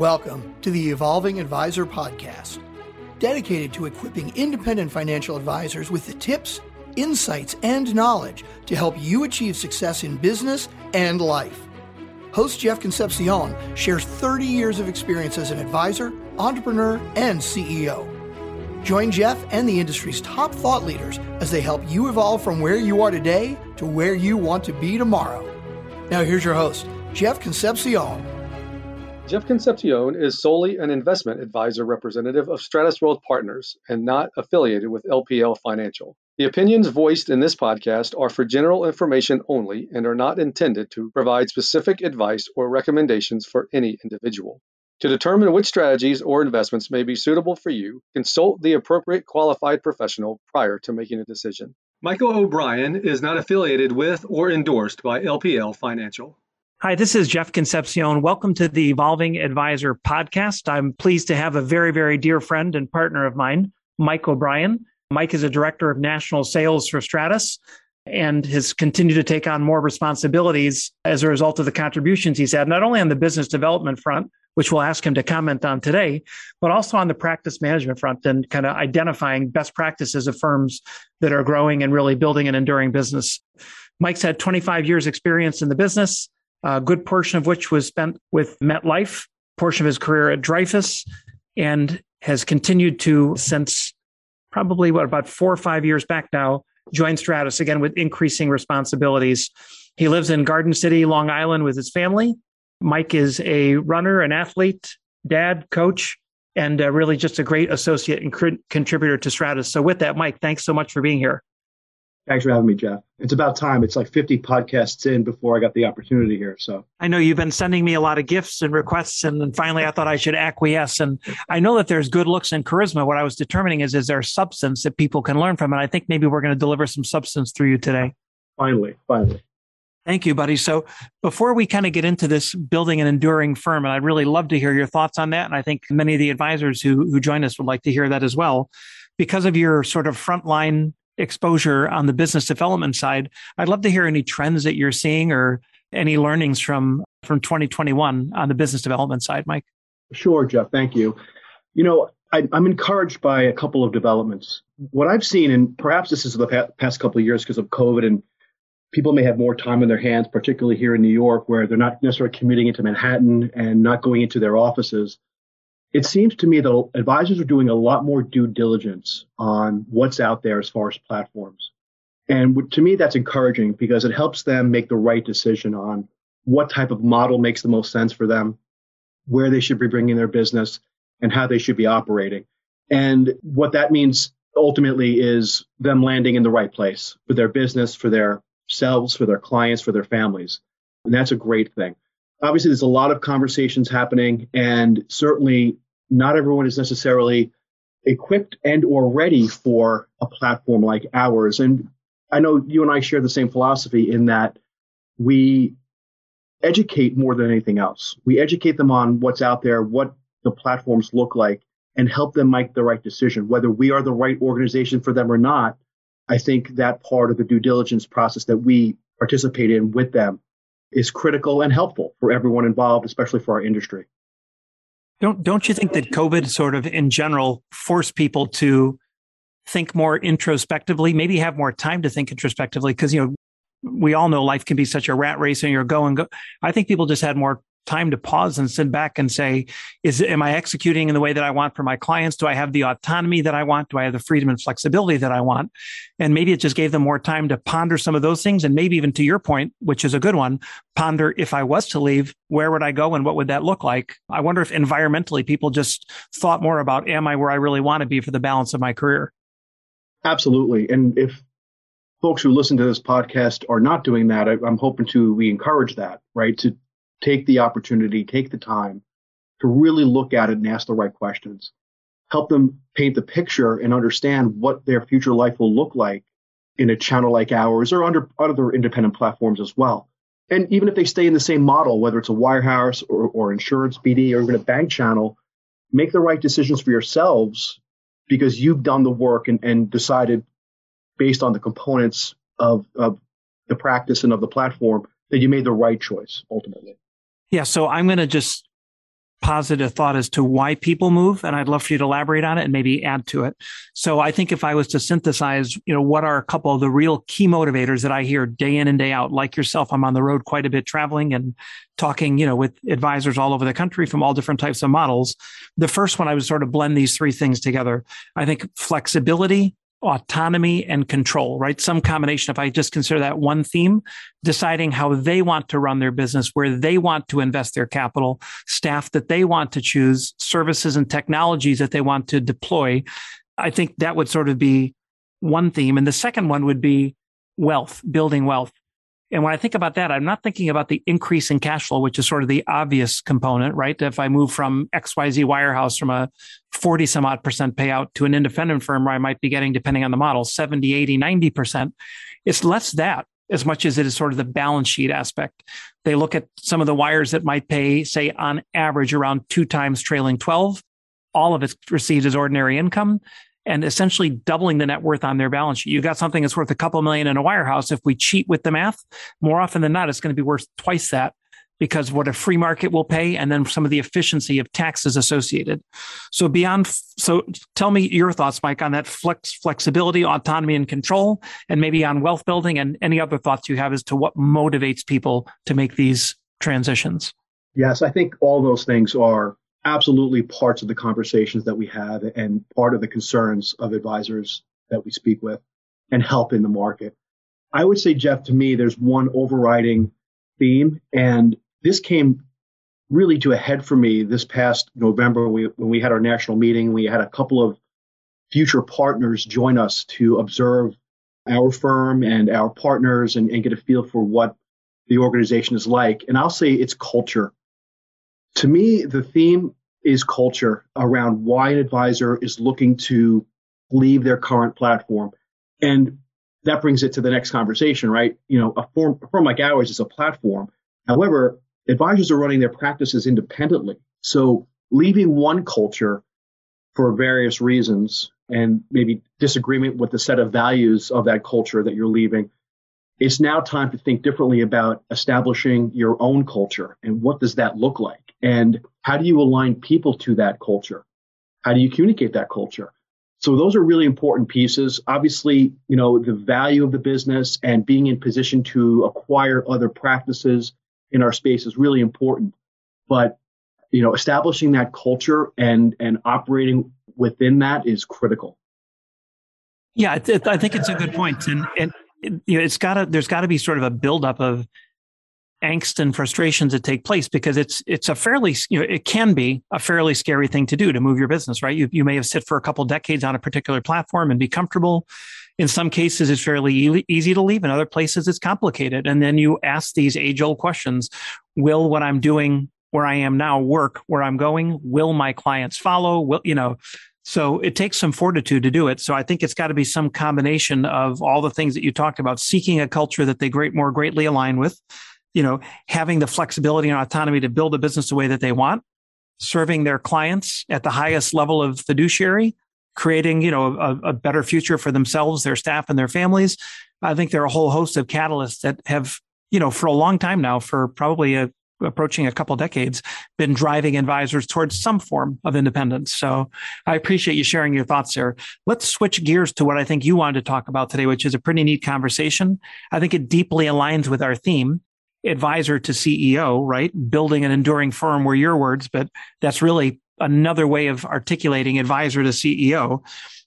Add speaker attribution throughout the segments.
Speaker 1: Welcome to the Evolving Advisor Podcast, dedicated to equipping independent financial advisors with the tips, insights, and knowledge to help you achieve success in business and life. Host Jeff Concepcion shares 30 years of experience as an advisor, entrepreneur, and CEO. Join Jeff and the industry's top thought leaders as they help you evolve from where you are today to where you want to be tomorrow. Now, here's your host, Jeff Concepcion.
Speaker 2: Jeff Concepcion is solely an investment advisor representative of Stratos Wealth Partners and not affiliated with LPL Financial. The opinions voiced in this podcast are for general information only and are not intended to provide specific advice or recommendations for any individual. To determine which strategies or investments may be suitable for you, consult the appropriate qualified professional prior to making a decision. Michael O'Brien is not affiliated with or endorsed by LPL Financial.
Speaker 3: Hi, this is Jeff Concepcion. Welcome to the Evolving Advisor podcast. I'm pleased to have a very, very dear friend and partner of mine, Mike O'Brien. Mike is a director of national sales for Stratos and has continued to take on more responsibilities as a result of the contributions he's had, not only on the business development front, which we'll ask him to comment on today, but also on the practice management front and kind of identifying best practices of firms that are growing and really building an enduring business. Mike's had 25 years experience in the business a good portion of which was spent with MetLife, portion of his career at Dreyfus, and has continued to since probably what about four or five years back now join Stratos again with increasing responsibilities. He lives in Garden City, Long Island with his family. Mike is a runner, an athlete, dad, coach, and uh, really just a great associate and contributor to Stratos. So, with that, Mike, thanks so much for being here.
Speaker 4: Thanks for having me, Jeff. It's about time. It's like 50 podcasts in before I got the opportunity here. So
Speaker 3: I know you've been sending me a lot of gifts and requests, and then finally I thought I should acquiesce. And I know that there's good looks and charisma. What I was determining is, is there substance that people can learn from? And I think maybe we're going to deliver some substance through you today.
Speaker 4: Finally, finally.
Speaker 3: Thank you, buddy. So before we kind of get into this building an enduring firm, and I'd really love to hear your thoughts on that. And I think many of the advisors who, who join us would like to hear that as well. Because of your sort of frontline exposure on the business development side, I'd love to hear any trends that you're seeing or any learnings from from 2021 on the business development side, Mike.
Speaker 4: Sure, Jeff. Thank you. You know, I, am encouraged by a couple of developments. What I've seen, and perhaps this is the past couple of years because of COVID, and people may have more time in their hands, particularly here in New York, where they're not necessarily commuting into Manhattan and not going into their offices it seems to me that advisors are doing a lot more due diligence on what's out there as far as platforms. And to me, that's encouraging because it helps them make the right decision on what type of model makes the most sense for them, where they should be bringing their business, and how they should be operating. And what that means ultimately is them landing in the right place for their business, for their selves, for their clients, for their families. And that's a great thing obviously there's a lot of conversations happening and certainly not everyone is necessarily equipped and or ready for a platform like ours. And i know you and i share the same philosophy in that we educate more than anything else. We educate them on what's out there what the platforms look like and help them make the right decision. Whether we are the right organization for them or not i think that part of the due diligence process that we participate in with them is critical and helpful for everyone involved, especially for our industry.
Speaker 3: Don't don't you think that COVID sort of in general forced people to think more introspectively, maybe have more time to think introspectively? Because you know, we all know life can be such a rat race and you're going go. I think people just had more time to pause and sit back and say, is am I executing in the way that I want for my clients? Do I have the autonomy that I want? Do I have the freedom and flexibility that I want? And maybe it just gave them more time to ponder some of those things. And maybe even to your point, which is a good one, ponder if I was to leave, where would I go and what would that look like? I wonder if environmentally people just thought more about, am I where I really want to be for the balance of my career?
Speaker 4: Absolutely. And if folks who listen to this podcast are not doing that, I, am hoping to we encourage that, right? To take the opportunity, take the time to really look at it and ask the right questions. Help them paint the picture and understand what their future life will look like in a channel like ours or under other independent platforms as well. And even if they stay in the same model, whether it's a wirehouse or, or insurance BD or even a bank channel, make the right decisions for yourselves because you've done the work and, and decided based on the components of, of the practice and of the platform that you made the right choice ultimately.
Speaker 3: Yeah. So I'm going to just posit a thought as to why people move. And I'd love for you to elaborate on it and maybe add to it. So I think if I was to synthesize, you know, what are a couple of the real key motivators that I hear day in and day out, like yourself, I'm on the road quite a bit traveling and talking, you know, with advisors all over the country from all different types of models. The first one, I would sort of blend these three things together. I think flexibility, autonomy and control, right? Some combination. If I just consider that one theme, deciding how they want to run their business, where they want to invest their capital, staff that they want to choose, services and technologies that they want to deploy. I think that would sort of be one theme. And the second one would be wealth, building wealth. And when I think about that, I'm not thinking about the increase in cash flow, which is sort of the obvious component, right? If I move from XYZ wirehouse from a 40 some odd percent payout to an independent firm where I might be getting, depending on the model, 70, 80, 90%, it's less that as much as it is sort of the balance sheet aspect. They look at some of the wires that might pay, say, on average around two times trailing 12. All of it's received as ordinary income and essentially doubling the net worth on their balance sheet. You got something that's worth a couple million in a wirehouse. If we cheat with the math, more often than not, it's going to be worth twice that because what a free market will pay and then some of the efficiency of taxes associated. So beyond, so tell me your thoughts, Mike, on that flex, flexibility, autonomy and control, and maybe on wealth building and any other thoughts you have as to what motivates people to make these transitions.
Speaker 4: Yes, I think all those things are absolutely parts of the conversations that we have and part of the concerns of advisors that we speak with and help in the market. I would say, Jeff, to me, there's one overriding theme, and this came really to a head for me this past November when we had our national meeting. We had a couple of future partners join us to observe our firm and our partners and, and get a feel for what the organization is like. And I'll say it's culture to me, the theme is culture around why an advisor is looking to leave their current platform. And that brings it to the next conversation, right? You know, a firm, a firm like ours is a platform. However, advisors are running their practices independently. So leaving one culture for various reasons and maybe disagreement with the set of values of that culture that you're leaving it's now time to think differently about establishing your own culture and what does that look like and how do you align people to that culture? How do you communicate that culture? So those are really important pieces. Obviously you know the value of the business and being in position to acquire other practices in our space is really important. But you know establishing that culture and and operating within that is critical.
Speaker 3: Yeah, I think it's a good point, and and you know, it's got to there's got to be sort of a buildup of angst and frustrations that take place because it's it's a fairly you know it can be a fairly scary thing to do to move your business right? You you may have sit for a couple decades on a particular platform and be comfortable. In some cases it's fairly easy to leave. In other places it's complicated. And then you ask these age old questions. Will what i'm doing where i am now work where i'm going? Will my clients follow? Will you know so it takes some fortitude to do it. So I think it's got to be some combination of all the things that you talked about, seeking a culture that they great more greatly align with, you know, having the flexibility and autonomy to build a business the way that they want, serving their clients at the highest level of fiduciary, creating, you know, a, a better future for themselves, their staff and their families. I think there are a whole host of catalysts that have, you know, for a long time now, for probably a approaching a couple decades been driving advisors towards some form of independence. So I appreciate you sharing your thoughts there. Let's switch gears to what I think you wanted to talk about today, which is a pretty neat conversation. I think it deeply aligns with our theme. Advisor to CEO, right? Building an enduring firm were your words, but that's really another way of articulating advisor to CEO.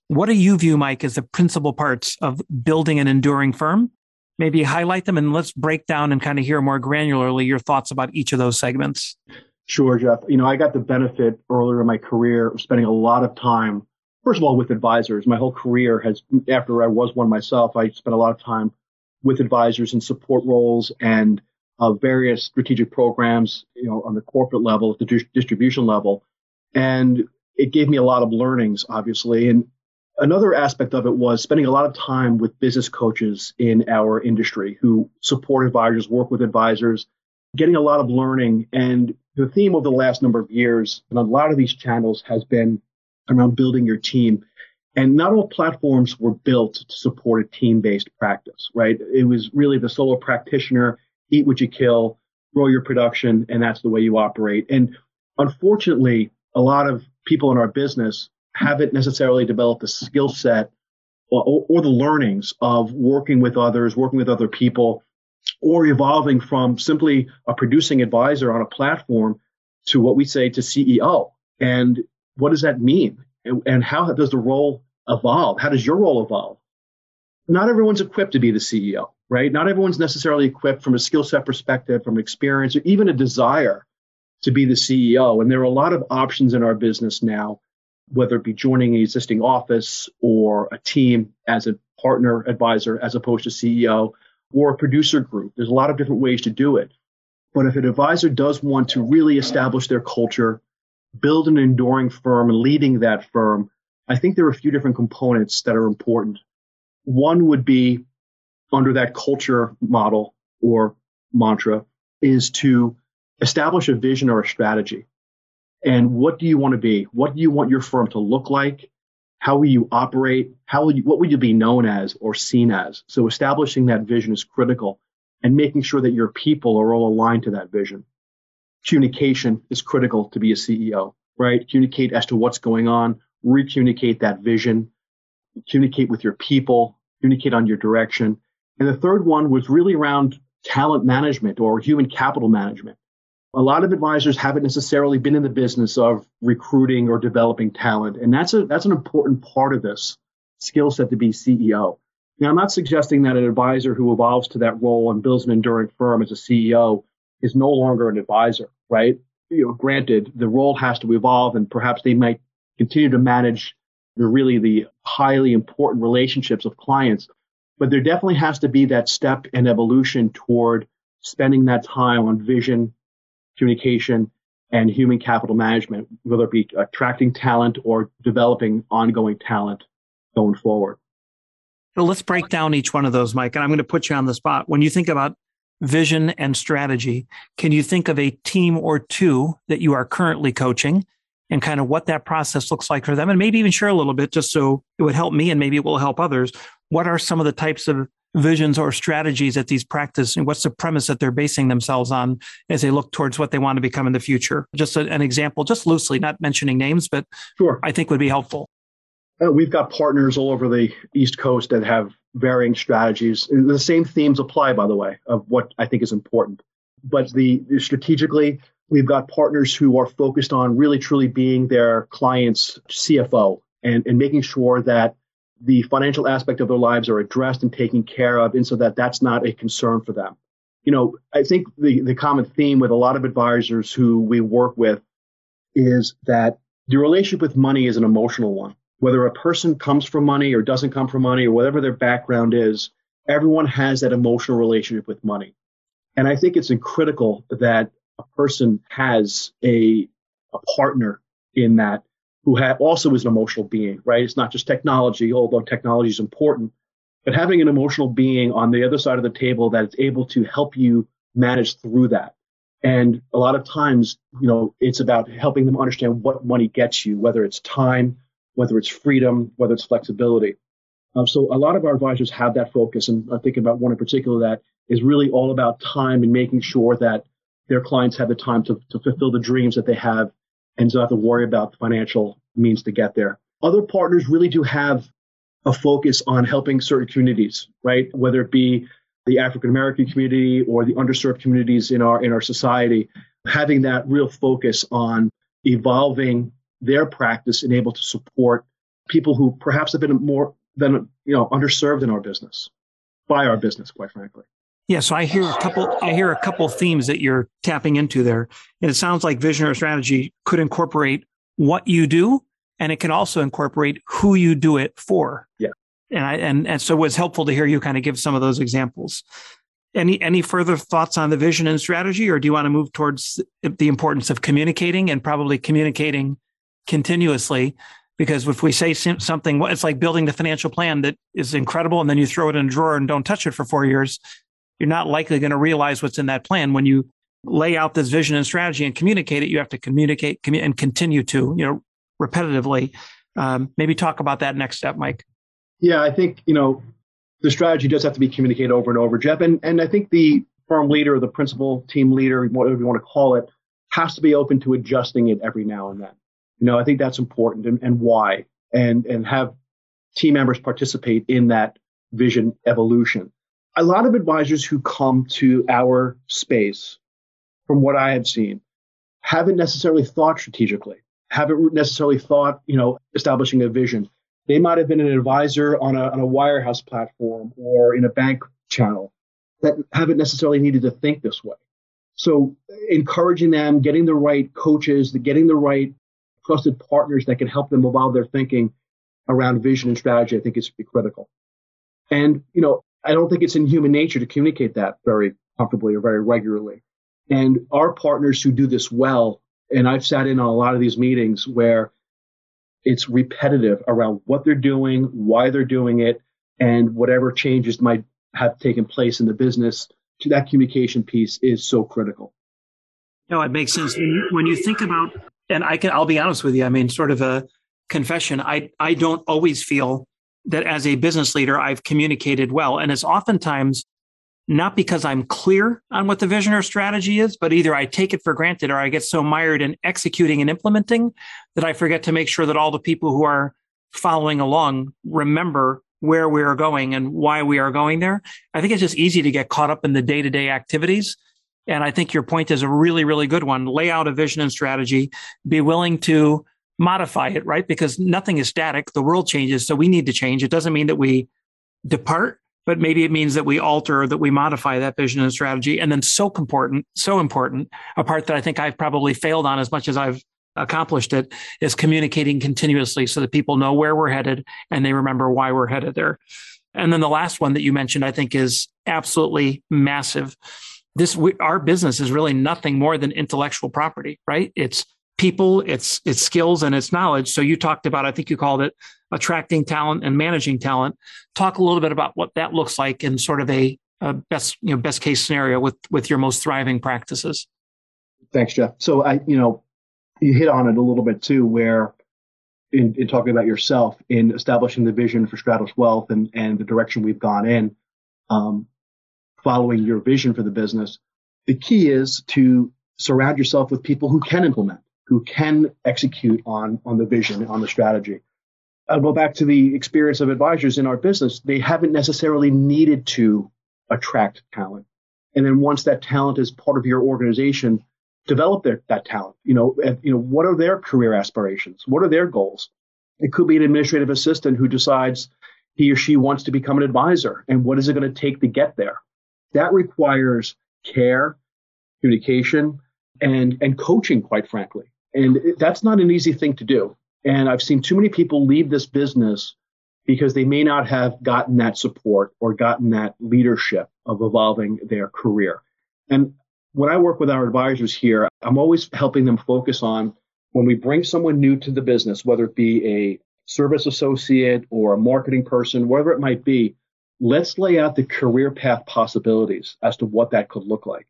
Speaker 3: What do you view, Mike, as the principal parts of building an enduring firm? maybe highlight them and let's break down and kind of hear more granularly your thoughts about each of those segments.
Speaker 4: Sure, Jeff. You know, I got the benefit earlier in my career of spending a lot of time, first of all, with advisors. My whole career has, after I was one myself, I spent a lot of time with advisors in support roles and uh, various strategic programs, you know, on the corporate level, at the di- distribution level. And it gave me a lot of learnings, obviously. And Another aspect of it was spending a lot of time with business coaches in our industry who support advisors, work with advisors, getting a lot of learning. And the theme over the last number of years and a lot of these channels has been around building your team. And not all platforms were built to support a team based practice, right? It was really the solo practitioner, eat what you kill, grow your production, and that's the way you operate. And unfortunately, a lot of people in our business haven't necessarily developed the skill set or, or, the learnings of working with others, working with other people, or evolving from simply a producing advisor on a platform to what we say to CEO. And what does that mean? And, and how does the role evolve? How does your role evolve? Not everyone's equipped to be the CEO, right? Not everyone's necessarily equipped from a skill set perspective, from experience, or even a desire to be the CEO. And there are a lot of options in our business now, whether it be joining an existing office or a team as a partner advisor as opposed to CEO or a producer group. There's a lot of different ways to do it. But if an advisor does want to really establish their culture, build an enduring firm and leading that firm, I think there are a few different components that are important. One would be under that culture model or mantra is to establish a vision or a strategy. And what do you want to be? What do you want your firm to look like? How will you operate? How will you, what will you be known as or seen as? So establishing that vision is critical and making sure that your people are all aligned to that vision. Communication is critical to be a CEO, right? Communicate as to what's going on, re-communicate that vision, communicate with your people, communicate on your direction. And the third one was really around talent management or human capital management. A lot of advisors haven't necessarily been in the business of recruiting or developing talent. And that's a, that's an important part of this skill set to be CEO. Now, I'm not suggesting that an advisor who evolves to that role and builds an enduring firm as a CEO is no longer an advisor, right? You know, granted, the role has to evolve and perhaps they might continue to manage the really the highly important relationships of clients. But there definitely has to be that step and evolution toward spending that time on vision, communication, and human capital management, whether it be attracting talent or developing ongoing talent going forward.
Speaker 3: Well, let's break down each one of those, Mike. And I'm going to put you on the spot. When you think about vision and strategy, can you think of a team or two that you are currently coaching and kind of what that process looks like for them? And maybe even share a little bit just so it would help me and maybe it will help others. What are some of the types of visions or strategies that these practice and what's the premise that they're basing themselves on as they look towards what they want to become in the future? Just an example, just loosely, not mentioning names, but sure. I think would be helpful.
Speaker 4: Uh, we've got partners all over the East Coast that have varying strategies. The same themes apply, by the way, of what I think is important. But the strategically, we've got partners who are focused on really truly being their clients' CFO and, and making sure that the financial aspect of their lives are addressed and taken care of, and so that that's not a concern for them. You know, I think the, the common theme with a lot of advisors who we work with is that the relationship with money is an emotional one whether a person comes from money or doesn't come from money or whatever their background is, everyone has that emotional relationship with money. And I think it's critical that a person has a, a partner in that who ha- also is an emotional being, right? It's not just technology, although technology is important, but having an emotional being on the other side of the table that is able to help you manage through that. And a lot of times, you know, it's about helping them understand what money gets you, whether it's time, whether it's freedom, whether it's flexibility. Um, so a lot of our advisors have that focus, and I'm thinking about one in particular that is really all about time and making sure that their clients have the time to, to fulfill the dreams that they have and don't have to worry about the financial means to get there. Other partners really do have a focus on helping certain communities, right? Whether it be the African American community or the underserved communities in our in our society, having that real focus on evolving their practice and able to support people who perhaps have been more than you know underserved in our business by our business quite frankly
Speaker 3: yeah so i hear a couple i hear a couple themes that you're tapping into there. And it sounds like vision or strategy could incorporate what you do and it can also incorporate who you do it for.
Speaker 4: Yeah.
Speaker 3: And i and, and so it was helpful to hear you kind of give some of those examples. Any any further thoughts on the vision and strategy or do you want to move towards the importance of communicating and probably communicating continuously? Because if we say something it's like building the financial plan that is incredible and then you throw it in a drawer and don't touch it for four years you're not likely going to realize what's in that plan when you lay out this vision and strategy and communicate it you have to communicate commu- and continue to you know repetitively um, maybe talk about that next step mike
Speaker 4: yeah i think you know the strategy does have to be communicated over and over jeff and, and i think the firm leader the principal team leader whatever you want to call it has to be open to adjusting it every now and then. You know, I think that's important and, and why and, and have team members participate in that vision evolution. A lot of advisors who come to our space, from what I have seen, haven't necessarily thought strategically, haven't necessarily thought, you know, establishing a vision. They might have been an advisor on a, on a wirehouse platform or in a bank channel that haven't necessarily needed to think this way. So encouraging them, getting the right coaches, getting the right trusted partners that can help them evolve their thinking around vision and strategy, I think is critical. And, you know, I don't think it's in human nature to communicate that very comfortably or very regularly. And our partners who do this well, and I've sat in on a lot of these meetings where it's repetitive around what they're doing, why they're doing it, and whatever changes might have taken place in the business to that communication piece is so critical.
Speaker 3: No, it makes sense. When you think about, and I can, I'll be honest with you. I mean, sort of a confession. I, I don't always feel that as a business leader, I've communicated well. And it's oftentimes not because I'm clear on what the vision or strategy is, but either I take it for granted or I get so mired in executing and implementing that I forget to make sure that all the people who are following along remember where we are going and why we are going there. I think it's just easy to get caught up in the day to day activities. And I think your point is a really, really good one. Lay out a vision and strategy, be willing to modify it, right? Because nothing is static. The world changes. So we need to change. It doesn't mean that we depart but maybe it means that we alter that we modify that vision and strategy. And then so important, so important, a part that I think I've probably failed on as much as I've accomplished it is communicating continuously so that people know where we're headed and they remember why we're headed there. And then the last one that you mentioned, I think is absolutely massive. This, we, our business is really nothing more than intellectual property, right? It's people, it's, it's skills and it's knowledge. So you talked about, I think you called it attracting talent and managing talent. Talk a little bit about what that looks like in sort of a, a best, you know, best case scenario with, with your most thriving practices.
Speaker 4: Thanks, Jeff. So I, you know, you hit on it a little bit too, where in, in talking about yourself in establishing the vision for Stratos Wealth and, and the direction we've gone in, um, following your vision for the business, the key is to surround yourself with people who can implement, who can execute on, on the vision, on the strategy. I'll go back to the experience of advisors in our business. They haven't necessarily needed to attract talent. And then once that talent is part of your organization, develop their, that talent. You know, you know, what are their career aspirations? What are their goals? It could be an administrative assistant who decides he or she wants to become an advisor. And what is it going to take to get there? That requires care, communication, and, and coaching, quite frankly. And that's not an easy thing to do. And I've seen too many people leave this business because they may not have gotten that support or gotten that leadership of evolving their career. And when I work with our advisors here, I'm always helping them focus on when we bring someone new to the business, whether it be a service associate or a marketing person, whatever it might be, let's lay out the career path possibilities as to what that could look like.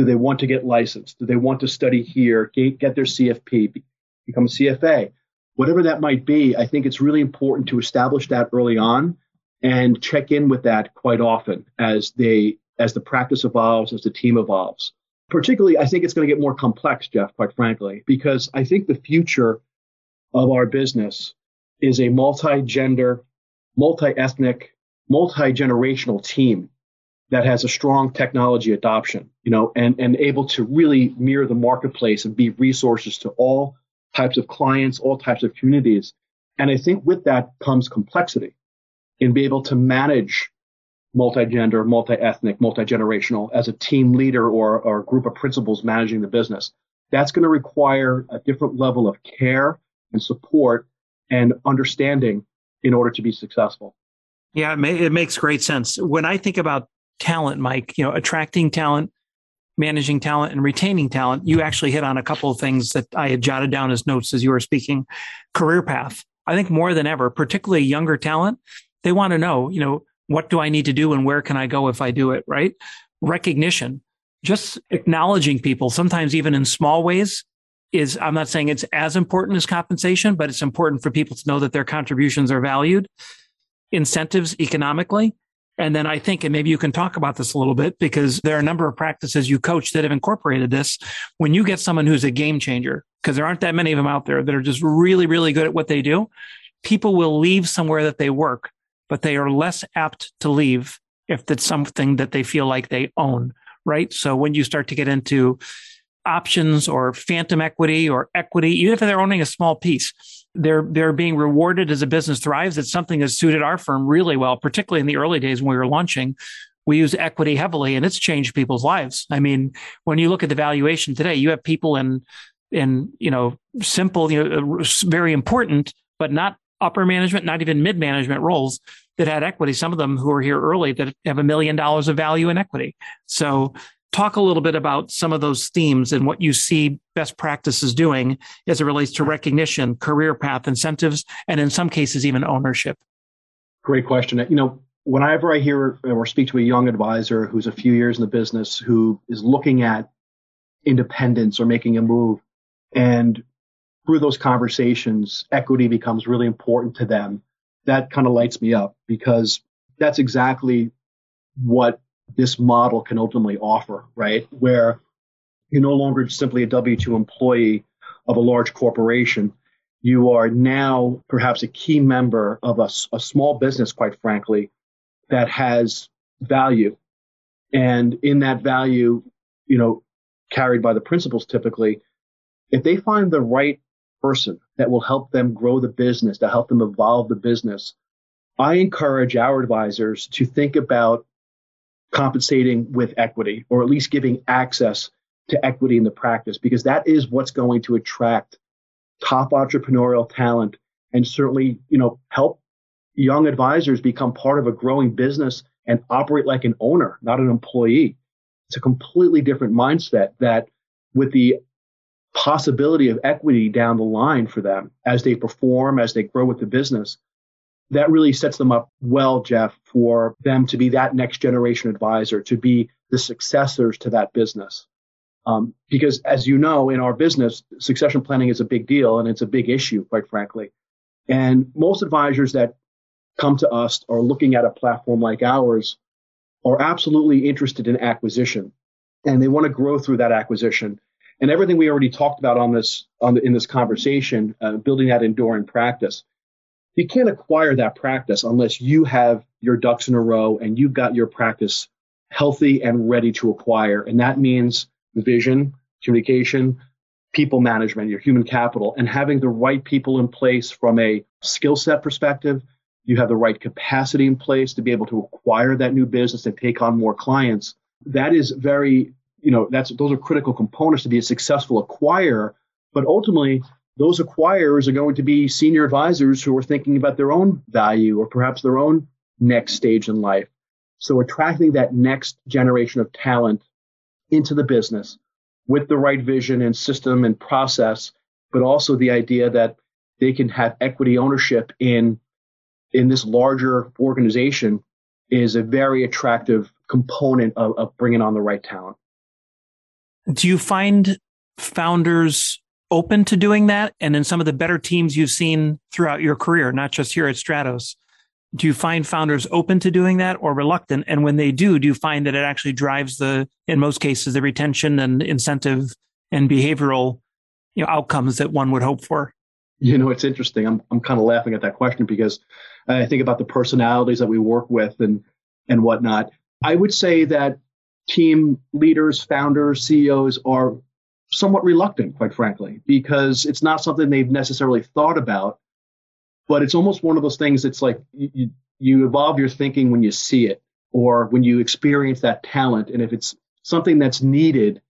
Speaker 4: Do they want to get licensed? Do they want to study here, get their CFP, become a CFA? whatever that might be, I think it's really important to establish that early on and check in with that quite often as they as the practice evolves, as the team evolves. Particularly, I think it's going to get more complex, Jeff, quite frankly, because I think the future of our business is a multi-gender, multi-ethnic, multi-generational team that has a strong technology adoption, you know, and, and able to really mirror the marketplace and be resources to all types of clients, all types of communities. And I think with that comes complexity in being able to manage multi-gender, multi-ethnic, multi-generational as a team leader or, or a group of principals managing the business. That's going to require a different level of care and support and understanding in order to be successful.
Speaker 3: Yeah, it, makes great sense. When I think about talent, Mike, you know, attracting talent, managing talent and retaining talent, you actually hit on a couple of things that I had jotted down as notes as you were speaking. Career path. I think more than ever, particularly younger talent, they want to know, you know, what do I need to do and where can I go if I do it, right? Recognition, just acknowledging people, sometimes even in small ways, is I'm not saying it's as important as compensation, but it's important for people to know that their contributions are valued. Incentives economically, And then I think, and maybe you can talk about this a little bit because there are a number of practices you coach that have incorporated this. When you get someone who's a game changer, because there aren't that many of them out there that are just really, really good at what they do, people will leave somewhere that they work, but they are less apt to leave if it's something that they feel like they own, right? So when you start to get into options or phantom equity or equity, even if they're owning a small piece, they're they're being rewarded as a business thrives. It's something that suited our firm really well, particularly in the early days when we were launching. We use equity heavily, and it's changed people's lives. I mean, when you look at the valuation today, you have people in in you know simple, you know, uh, very important, but not upper management, not even mid management roles that had equity. Some of them who are here early that have a million dollars of value in equity. So talk a little bit about some of those themes and what you see best practices doing as it relates to recognition, career path, incentives, and in some cases, even ownership.
Speaker 4: Great question. You know, whenever I hear or speak to a young advisor who's a few years in the business who is looking at independence or making a move, and through those conversations, equity becomes really important to them, that kind of lights me up because that's exactly what this model can ultimately offer, right? Where you're no longer simply a W 2 employee of a large corporation. You are now perhaps a key member of a, a small business, quite frankly, that has value. And in that value, you know, carried by the principals typically, if they find the right person that will help them grow the business, to help them evolve the business, I encourage our advisors to think about compensating with equity or at least giving access to equity in the practice because that is what's going to attract top entrepreneurial talent and certainly you know help young advisors become part of a growing business and operate like an owner not an employee. It's a completely different mindset that with the possibility of equity down the line for them as they perform as they grow with the business that really sets them up well, Jeff, for them to be that next generation advisor, to be the successors to that business. Um, because as you know, in our business, succession planning is a big deal and it's a big issue, quite frankly. And most advisors that come to us are looking at a platform like ours are absolutely interested in acquisition and they want to grow through that acquisition. And everything we already talked about on this, on the, in this conversation, uh, building that enduring practice you can't acquire that practice unless you have your ducks in a row and you've got your practice healthy and ready to acquire. And that means vision, communication, people management, your human capital, and having the right people in place from a skill set perspective. You have the right capacity in place to be able to acquire that new business and take on more clients. That is very, you know, that's those are critical components to be a successful acquirer. But ultimately, those acquirers are going to be senior advisors who are thinking about their own value or perhaps their own next stage in life. So attracting that next generation of talent into the business with the right vision and system and process, but also the idea that they can have equity ownership in in this larger organization is a very attractive component of, of bringing on the right talent.
Speaker 3: Do you find founders open to doing that? And in some of the better teams you've seen throughout your career, not just here at Stratos, do you find founders open to doing that or reluctant? And when they do, do you find that it actually drives the, in most cases, the retention and incentive and behavioral you know, outcomes that one would hope for?
Speaker 4: You know, it's interesting. I'm, I'm kind of laughing at that question because I think about the personalities that we work with and, and whatnot. I would say that team leaders, founders, CEOs are somewhat reluctant, quite frankly, because it's not something they've necessarily thought about. But it's almost one of those things that's like you, you evolve your thinking when you see it or when you experience that talent. And if it's something that's needed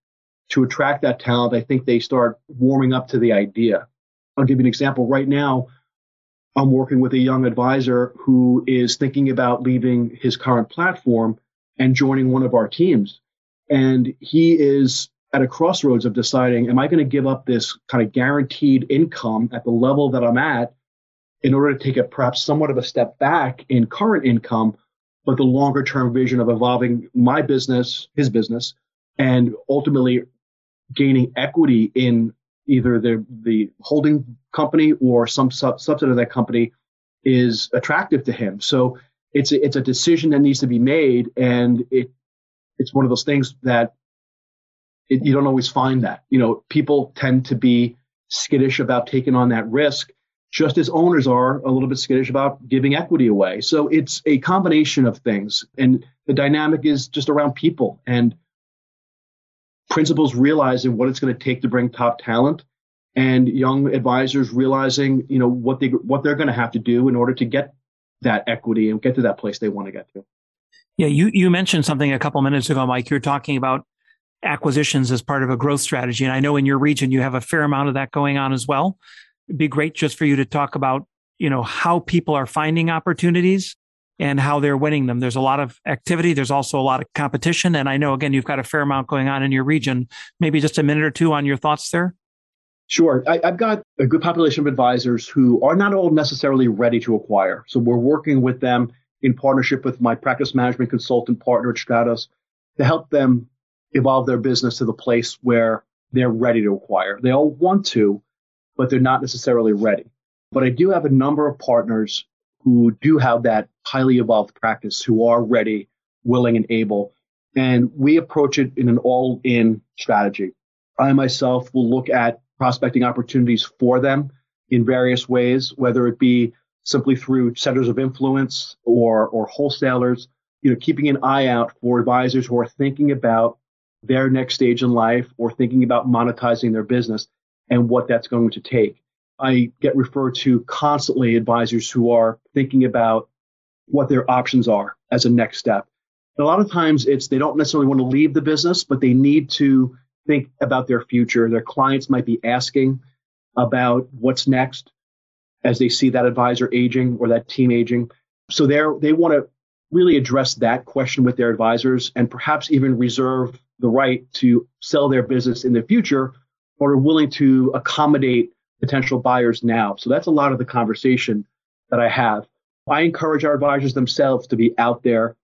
Speaker 4: to attract that talent, I think they start warming up to the idea. I'll give you an example. Right now, I'm working with a young advisor who is thinking about leaving his current platform and joining one of our teams. And he is at a crossroads of deciding, am I going to give up this kind of guaranteed income at the level that I'm at in order to take a perhaps somewhat of a step back in current income, but the longer term vision of evolving my business, his business, and ultimately gaining equity in either the, the holding company or some sub- subset of that company is attractive to him. So it's a, it's a decision that needs to be made, and it it's one of those things that it, you don't always find that. You know, people tend to be skittish about taking on that risk, just as owners are a little bit skittish about giving equity away. So it's a combination of things, and the dynamic is just around people and principals realizing what it's going to take to bring top talent and young advisors realizing you know what they what they're going to have to do in order to get that equity and get to that place they want to get to.
Speaker 3: Yeah, you you mentioned something a couple minutes ago, Mike. You're talking about acquisitions as part of a growth strategy, and I know in your region you have a fair amount of that going on as well. It'd be great just for you to talk about you know how people are finding opportunities and how they're winning them. There's a lot of activity. There's also a lot of competition, and I know again you've got a fair amount going on in your region. Maybe just a minute or two on your thoughts there.
Speaker 4: Sure. I, have got a good population of advisors who are not all necessarily ready to acquire. So we're working with them in partnership with my practice management consultant partner at Stratos to help them evolve their business to the place where they're ready to acquire. They all want to, but they're not necessarily ready. But I do have a number of partners who do have that highly evolved practice who are ready, willing, and able. And we approach it in an all in strategy. I myself will look at prospecting opportunities for them in various ways, whether it be simply through centers of influence or, or wholesalers, you know, keeping an eye out for advisors who are thinking about their next stage in life or thinking about monetizing their business and what that's going to take. I get referred to constantly advisors who are thinking about what their options are as a next step. And a lot of times it's they don't necessarily want to leave the business, but they need to think about their future. Their clients might be asking about what's next as they see that advisor aging or that team aging. So they they want to really address that question with their advisors and perhaps even reserve the right to sell their business in the future or are willing to accommodate potential buyers now. So that's a lot of the conversation that I have. I encourage our advisors themselves to be out there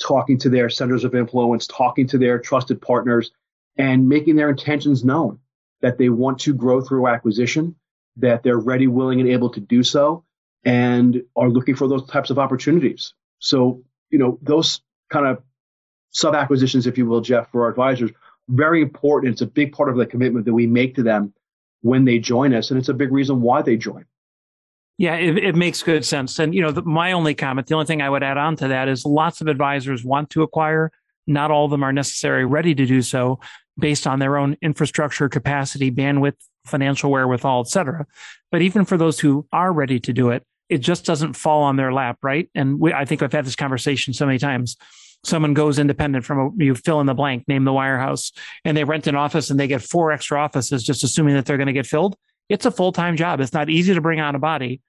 Speaker 4: talking to their centers of influence, talking to their trusted partners, and making their intentions known that they want to grow through acquisition, that they're ready, willing, and able to do so, and are looking for those types of opportunities. So, you know, those kind of sub acquisitions, if you will, Jeff, for our advisors, very important. It's a big part of the commitment that we make to them when they join us, and it's a big reason why they join.
Speaker 3: Yeah, it, it makes good sense. And, you know, the, my only comment, the only thing I would add on to that is lots of advisors want to acquire. Not all of them are necessarily ready to do so based on their own infrastructure capacity, bandwidth, financial wherewithal, et cetera. But even for those who are ready to do it, it just doesn't fall on their lap, right? And we, I think I've had this conversation so many times. Someone goes independent from a, you fill in the blank, name the wirehouse, and they rent an office and they get four extra offices, just assuming that they're going to get filled. It's a full time job. It's not easy to bring on a body.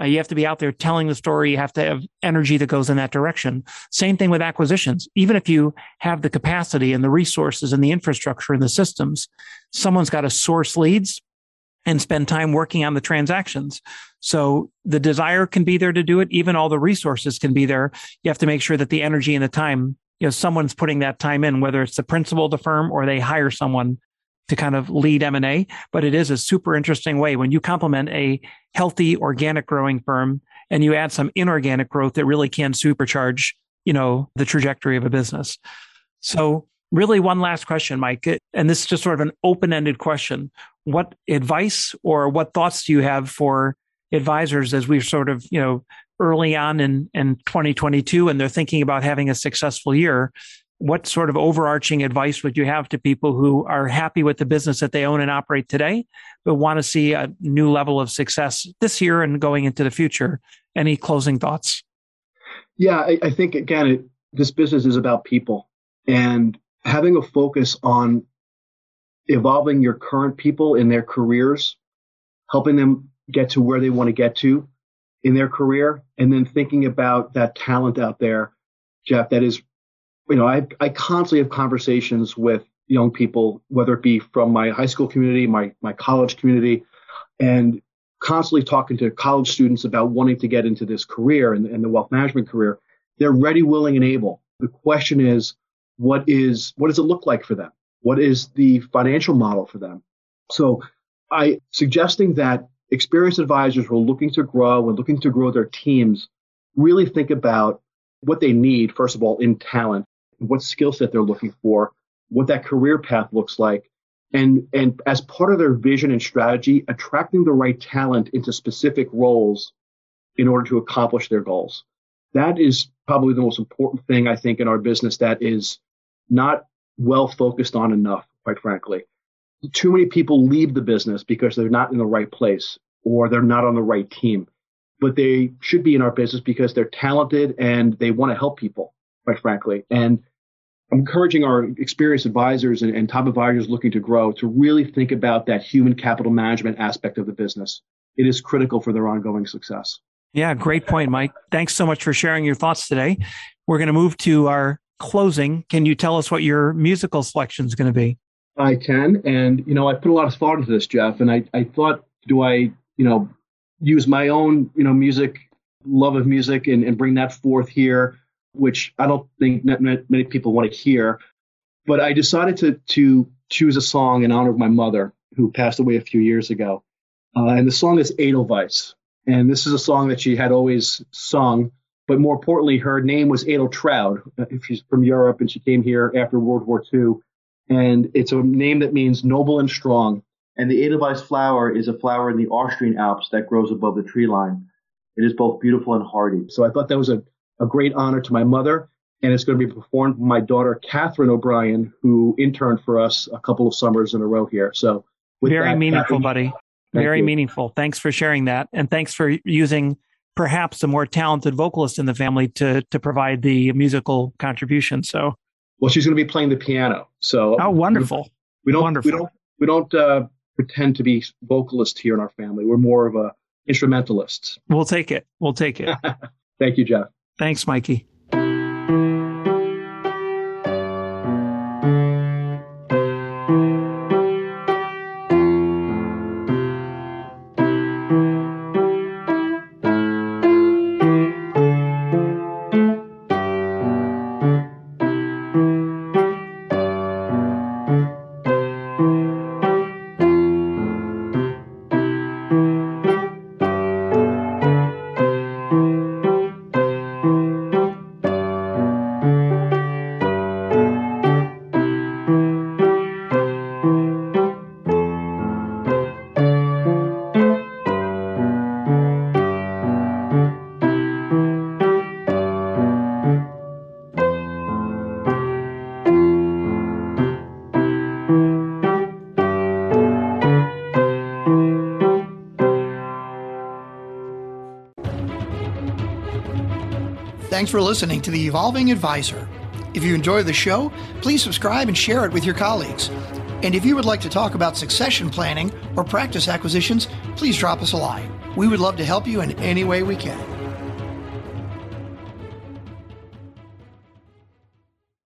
Speaker 3: Uh, you have to be out there telling the story. You have to have energy that goes in that direction. Same thing with acquisitions. Even if you have the capacity and the resources and the infrastructure and the systems, someone's got to source leads and spend time working on the transactions. So the desire can be there to do it. Even all the resources can be there. You have to make sure that the energy and the time, you know, someone's putting that time in, whether it's the principal of the firm or they hire someone to kind of lead M&A, but it is a super interesting way when you complement a healthy organic growing firm and you add some inorganic growth that really can supercharge, you know, the trajectory of a business. So really one last question, Mike, and this is just sort of an open-ended question. What advice or what thoughts do you have for advisors as we're sort of, you know, early on in, in 2022 and they're thinking about having a successful year? what sort of overarching advice would you have to people who are happy with the business that they own and operate today, but want to see a new level of success this year and going into the future? Any closing thoughts?
Speaker 4: Yeah, I, I think again, it, this business is about people and having a focus on evolving your current people in their careers, helping them get to where they want to get to in their career, and then thinking about that talent out there, Jeff, that is you know, I, I constantly have conversations with young people, whether it be from my high school community, my, my college community, and constantly talking to college students about wanting to get into this career and, and the wealth management career. They're ready, willing, and able. The question is, what is what does it look like for them? What is the financial model for them? So I suggesting that experienced advisors who are looking to grow and looking to grow their teams really think about what they need, first of all, in talent, what skill set they're looking for, what that career path looks like. And, and as part of their vision and strategy, attracting the right talent into specific roles in order to accomplish their goals. That is probably the most important thing I think in our business that is not well focused on enough, quite frankly. Too many people leave the business because they're not in the right place or they're not on the right team. But they should be in our business because they're talented and they want to help people, quite frankly. And I'm encouraging our experienced advisors and, and, top advisors looking to grow to really think about that human capital management aspect of the business. It is critical for their ongoing success.
Speaker 3: Yeah, great point, Mike. Thanks so much for sharing your thoughts today. We're going to move to our closing. Can you tell us what your musical selection is going to be?
Speaker 4: I can. And, you know, I put a lot of thought into this, Jeff. And I, I thought, do I, you know, use my own, you know, music, love of music and, and bring that forth here? which I don't think many people want to hear. But I decided to to choose a song in honor of my mother, who passed away a few years ago. Uh, and the song is Edelweiss. And this is a song that she had always sung. But more importantly, her name was Edeltraud. Uh, she's from Europe and she came here after World War II. And it's a name that means noble and strong. And the Edelweiss flower is a flower in the Austrian Alps that grows above the tree line. It is both beautiful and hardy. So I thought that was a a great honor to my mother. And it's going to be performed by my daughter, Catherine O'Brien, who interned for us a couple of summers in a row here. So
Speaker 3: very that, meaningful, buddy. Very you. meaningful. Thanks for sharing that. And thanks for using perhaps a more talented vocalist in the family to to provide the musical contribution. So
Speaker 4: well, she's going to be playing the piano. So
Speaker 3: how wonderful.
Speaker 4: We don't
Speaker 3: wonderful.
Speaker 4: we don't we don't uh, pretend to be vocalists here in our family. We're more of a instrumentalists.
Speaker 3: We'll take it. We'll take it.
Speaker 4: Thank you, Jeff.
Speaker 3: Thanks, Mikey.
Speaker 1: Thanks for listening to The Evolving Advisor. If you enjoy the show, please subscribe and share it with your colleagues. And if you would like to talk about succession planning or practice acquisitions, please drop us a line. We would love to help you in any way we can.